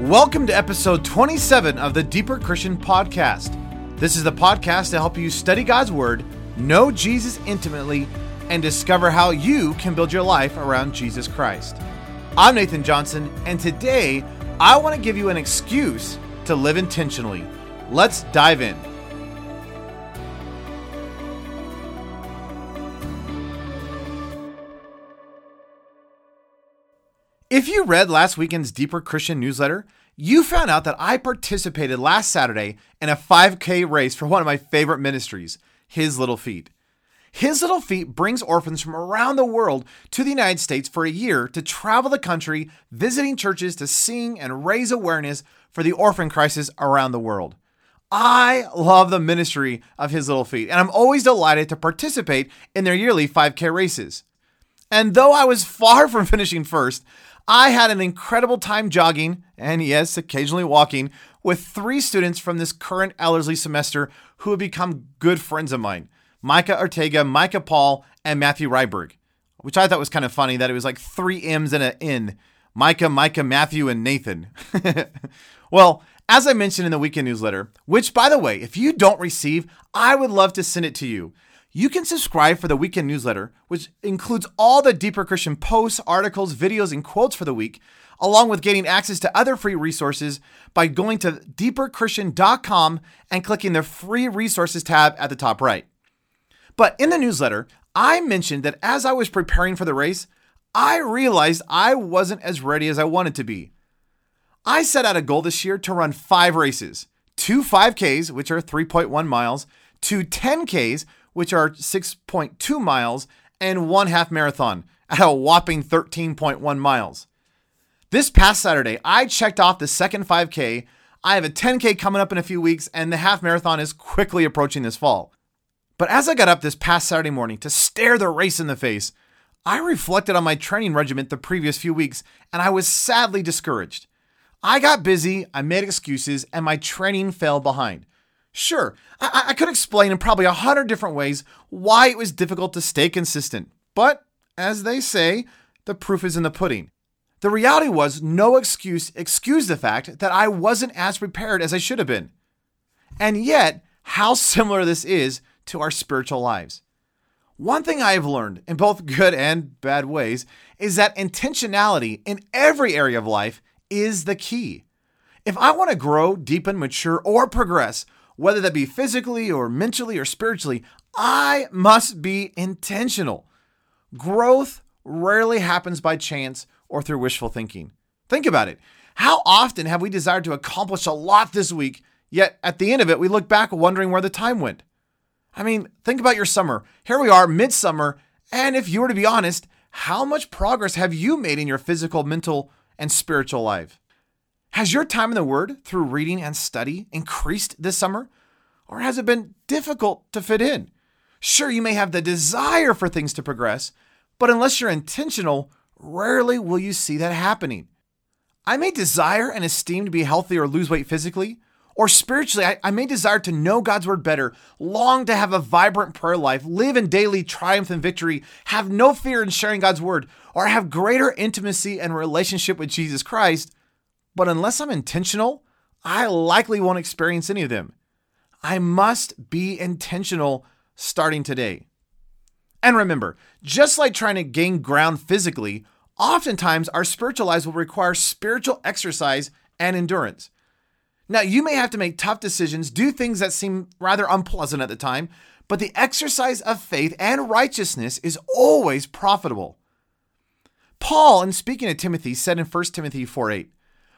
Welcome to episode 27 of the Deeper Christian Podcast. This is the podcast to help you study God's Word, know Jesus intimately, and discover how you can build your life around Jesus Christ. I'm Nathan Johnson, and today I want to give you an excuse to live intentionally. Let's dive in. If you read last weekend's Deeper Christian newsletter, you found out that I participated last Saturday in a 5K race for one of my favorite ministries, His Little Feet. His Little Feet brings orphans from around the world to the United States for a year to travel the country, visiting churches to sing and raise awareness for the orphan crisis around the world. I love the ministry of His Little Feet, and I'm always delighted to participate in their yearly 5K races. And though I was far from finishing first, I had an incredible time jogging and, yes, occasionally walking with three students from this current Ellerslie semester who have become good friends of mine Micah Ortega, Micah Paul, and Matthew Ryberg, which I thought was kind of funny that it was like three M's and an N Micah, Micah, Matthew, and Nathan. well, as I mentioned in the weekend newsletter, which by the way, if you don't receive, I would love to send it to you. You can subscribe for the weekend newsletter, which includes all the Deeper Christian posts, articles, videos, and quotes for the week, along with getting access to other free resources by going to deeperchristian.com and clicking the free resources tab at the top right. But in the newsletter, I mentioned that as I was preparing for the race, I realized I wasn't as ready as I wanted to be. I set out a goal this year to run five races two 5Ks, which are 3.1 miles, two 10Ks, which are 6.2 miles, and one half marathon at a whopping 13.1 miles. This past Saturday, I checked off the second 5K. I have a 10K coming up in a few weeks, and the half marathon is quickly approaching this fall. But as I got up this past Saturday morning to stare the race in the face, I reflected on my training regimen the previous few weeks, and I was sadly discouraged. I got busy, I made excuses, and my training fell behind. Sure, I, I could explain in probably a hundred different ways why it was difficult to stay consistent, but as they say, the proof is in the pudding. The reality was no excuse excused the fact that I wasn't as prepared as I should have been. And yet, how similar this is to our spiritual lives. One thing I have learned in both good and bad ways is that intentionality in every area of life is the key. If I want to grow, deepen, mature, or progress, whether that be physically or mentally or spiritually, I must be intentional. Growth rarely happens by chance or through wishful thinking. Think about it. How often have we desired to accomplish a lot this week, yet at the end of it, we look back wondering where the time went? I mean, think about your summer. Here we are, midsummer, and if you were to be honest, how much progress have you made in your physical, mental, and spiritual life? Has your time in the Word through reading and study increased this summer? Or has it been difficult to fit in? Sure, you may have the desire for things to progress, but unless you're intentional, rarely will you see that happening. I may desire and esteem to be healthy or lose weight physically, or spiritually, I, I, may desire to know God's word better, long to have a vibrant prayer life, live in daily triumph and victory, have no fear in sharing God's word, or have greater intimacy and relationship with Jesus Christ. But unless I'm intentional, I likely won't experience any of them. I must be intentional starting today. And remember, just like trying to gain ground physically, oftentimes our spiritual lives will require spiritual exercise and endurance. Now, you may have to make tough decisions, do things that seem rather unpleasant at the time, but the exercise of faith and righteousness is always profitable. Paul, in speaking to Timothy, said in 1 Timothy 4 8,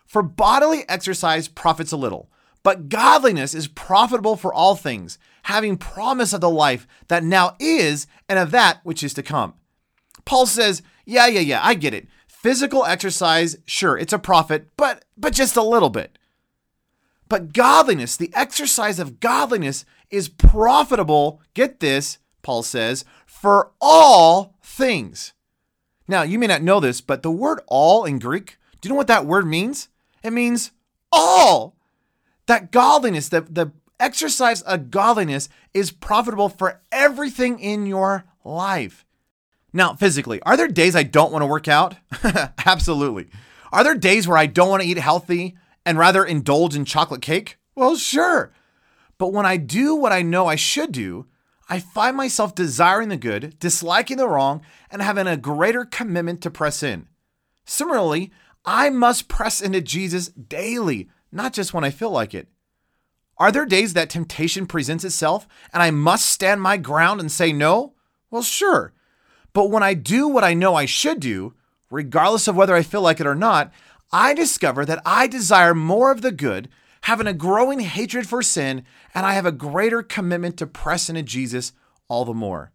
For bodily exercise profits a little, but godliness is profitable for all things, having promise of the life that now is and of that which is to come. Paul says, Yeah, yeah, yeah, I get it. Physical exercise, sure, it's a profit, but but just a little bit. But godliness, the exercise of godliness, is profitable, get this, Paul says, for all things. Now, you may not know this, but the word all in Greek, do you know what that word means? It means all. That godliness, the, the exercise of godliness is profitable for everything in your life. Now, physically, are there days I don't want to work out? Absolutely. Are there days where I don't want to eat healthy and rather indulge in chocolate cake? Well, sure. But when I do what I know I should do, I find myself desiring the good, disliking the wrong, and having a greater commitment to press in. Similarly, I must press into Jesus daily, not just when I feel like it. Are there days that temptation presents itself and I must stand my ground and say no? Well, sure. But when I do what I know I should do, regardless of whether I feel like it or not, I discover that I desire more of the good, having a growing hatred for sin, and I have a greater commitment to press into Jesus all the more.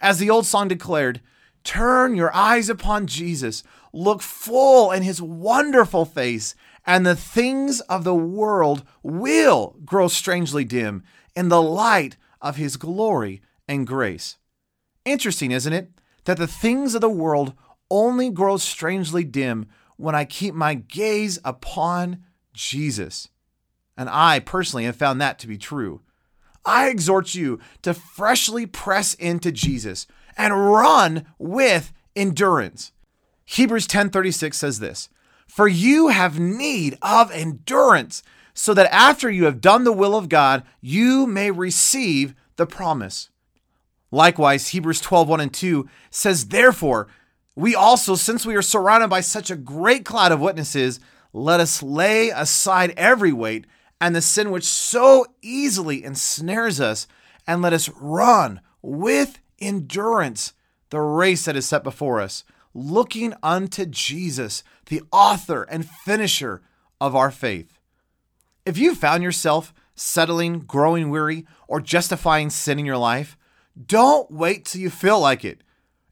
As the old song declared, turn your eyes upon Jesus, look full in his wonderful face, and the things of the world will grow strangely dim in the light of his glory and grace. Interesting, isn't it? That the things of the world only grow strangely dim when I keep my gaze upon Jesus. And I personally have found that to be true. I exhort you to freshly press into Jesus and run with endurance. Hebrews 10:36 says this, "For you have need of endurance, so that after you have done the will of God, you may receive the promise." Likewise, Hebrews 12:1 and 2 says, "Therefore, we also, since we are surrounded by such a great cloud of witnesses, let us lay aside every weight and the sin which so easily ensnares us, and let us run with endurance the race that is set before us, looking unto Jesus, the author and finisher of our faith. If you found yourself settling, growing weary, or justifying sin in your life, don't wait till you feel like it.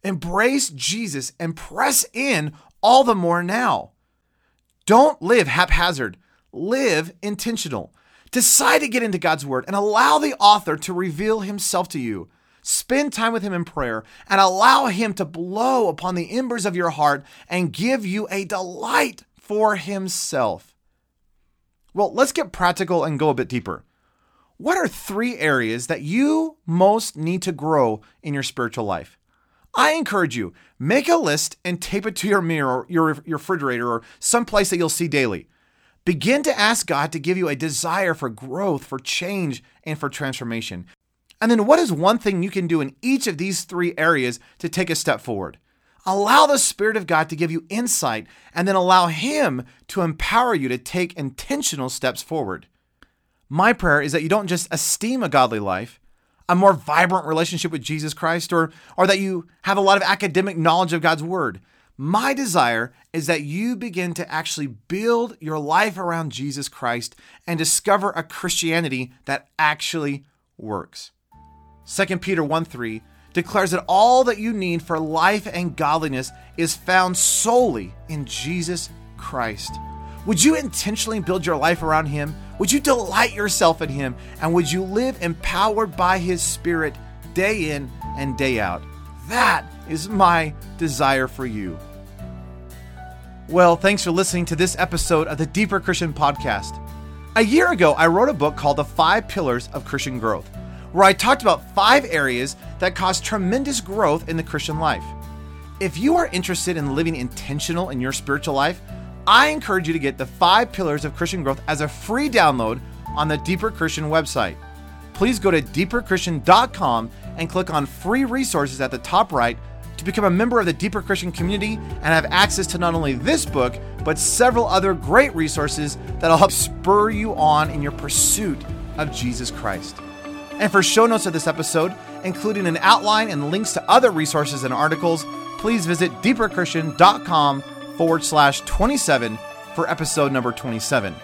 Embrace Jesus and press in all the more now. Don't live haphazard, live intentional. Decide to get into God's Word and allow the author to reveal himself to you. Spend time with him in prayer and allow him to blow upon the embers of your heart and give you a delight for himself. Well, let's get practical and go a bit deeper. What are three areas that you most need to grow in your spiritual life? I encourage you, make a list and tape it to your mirror, your, your refrigerator, or someplace that you'll see daily. Begin to ask God to give you a desire for growth, for change, and for transformation. And then, what is one thing you can do in each of these three areas to take a step forward? Allow the Spirit of God to give you insight and then allow Him to empower you to take intentional steps forward. My prayer is that you don't just esteem a godly life, a more vibrant relationship with Jesus Christ, or, or that you have a lot of academic knowledge of God's Word. My desire is that you begin to actually build your life around Jesus Christ and discover a Christianity that actually works. 2 Peter 1 3 declares that all that you need for life and godliness is found solely in Jesus Christ. Would you intentionally build your life around Him? Would you delight yourself in Him? And would you live empowered by His Spirit day in and day out? That is my desire for you. Well, thanks for listening to this episode of the Deeper Christian Podcast. A year ago, I wrote a book called The Five Pillars of Christian Growth where I talked about five areas that cause tremendous growth in the Christian life. If you are interested in living intentional in your spiritual life, I encourage you to get the five pillars of Christian growth as a free download on the Deeper Christian website. Please go to deeperchristian.com and click on free resources at the top right to become a member of the Deeper Christian community and have access to not only this book, but several other great resources that'll help spur you on in your pursuit of Jesus Christ. And for show notes of this episode, including an outline and links to other resources and articles, please visit deeperchristian.com forward slash 27 for episode number 27.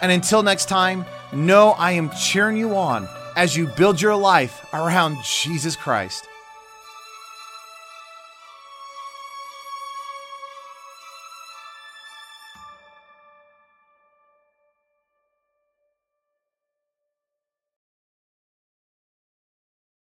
And until next time, know I am cheering you on as you build your life around Jesus Christ.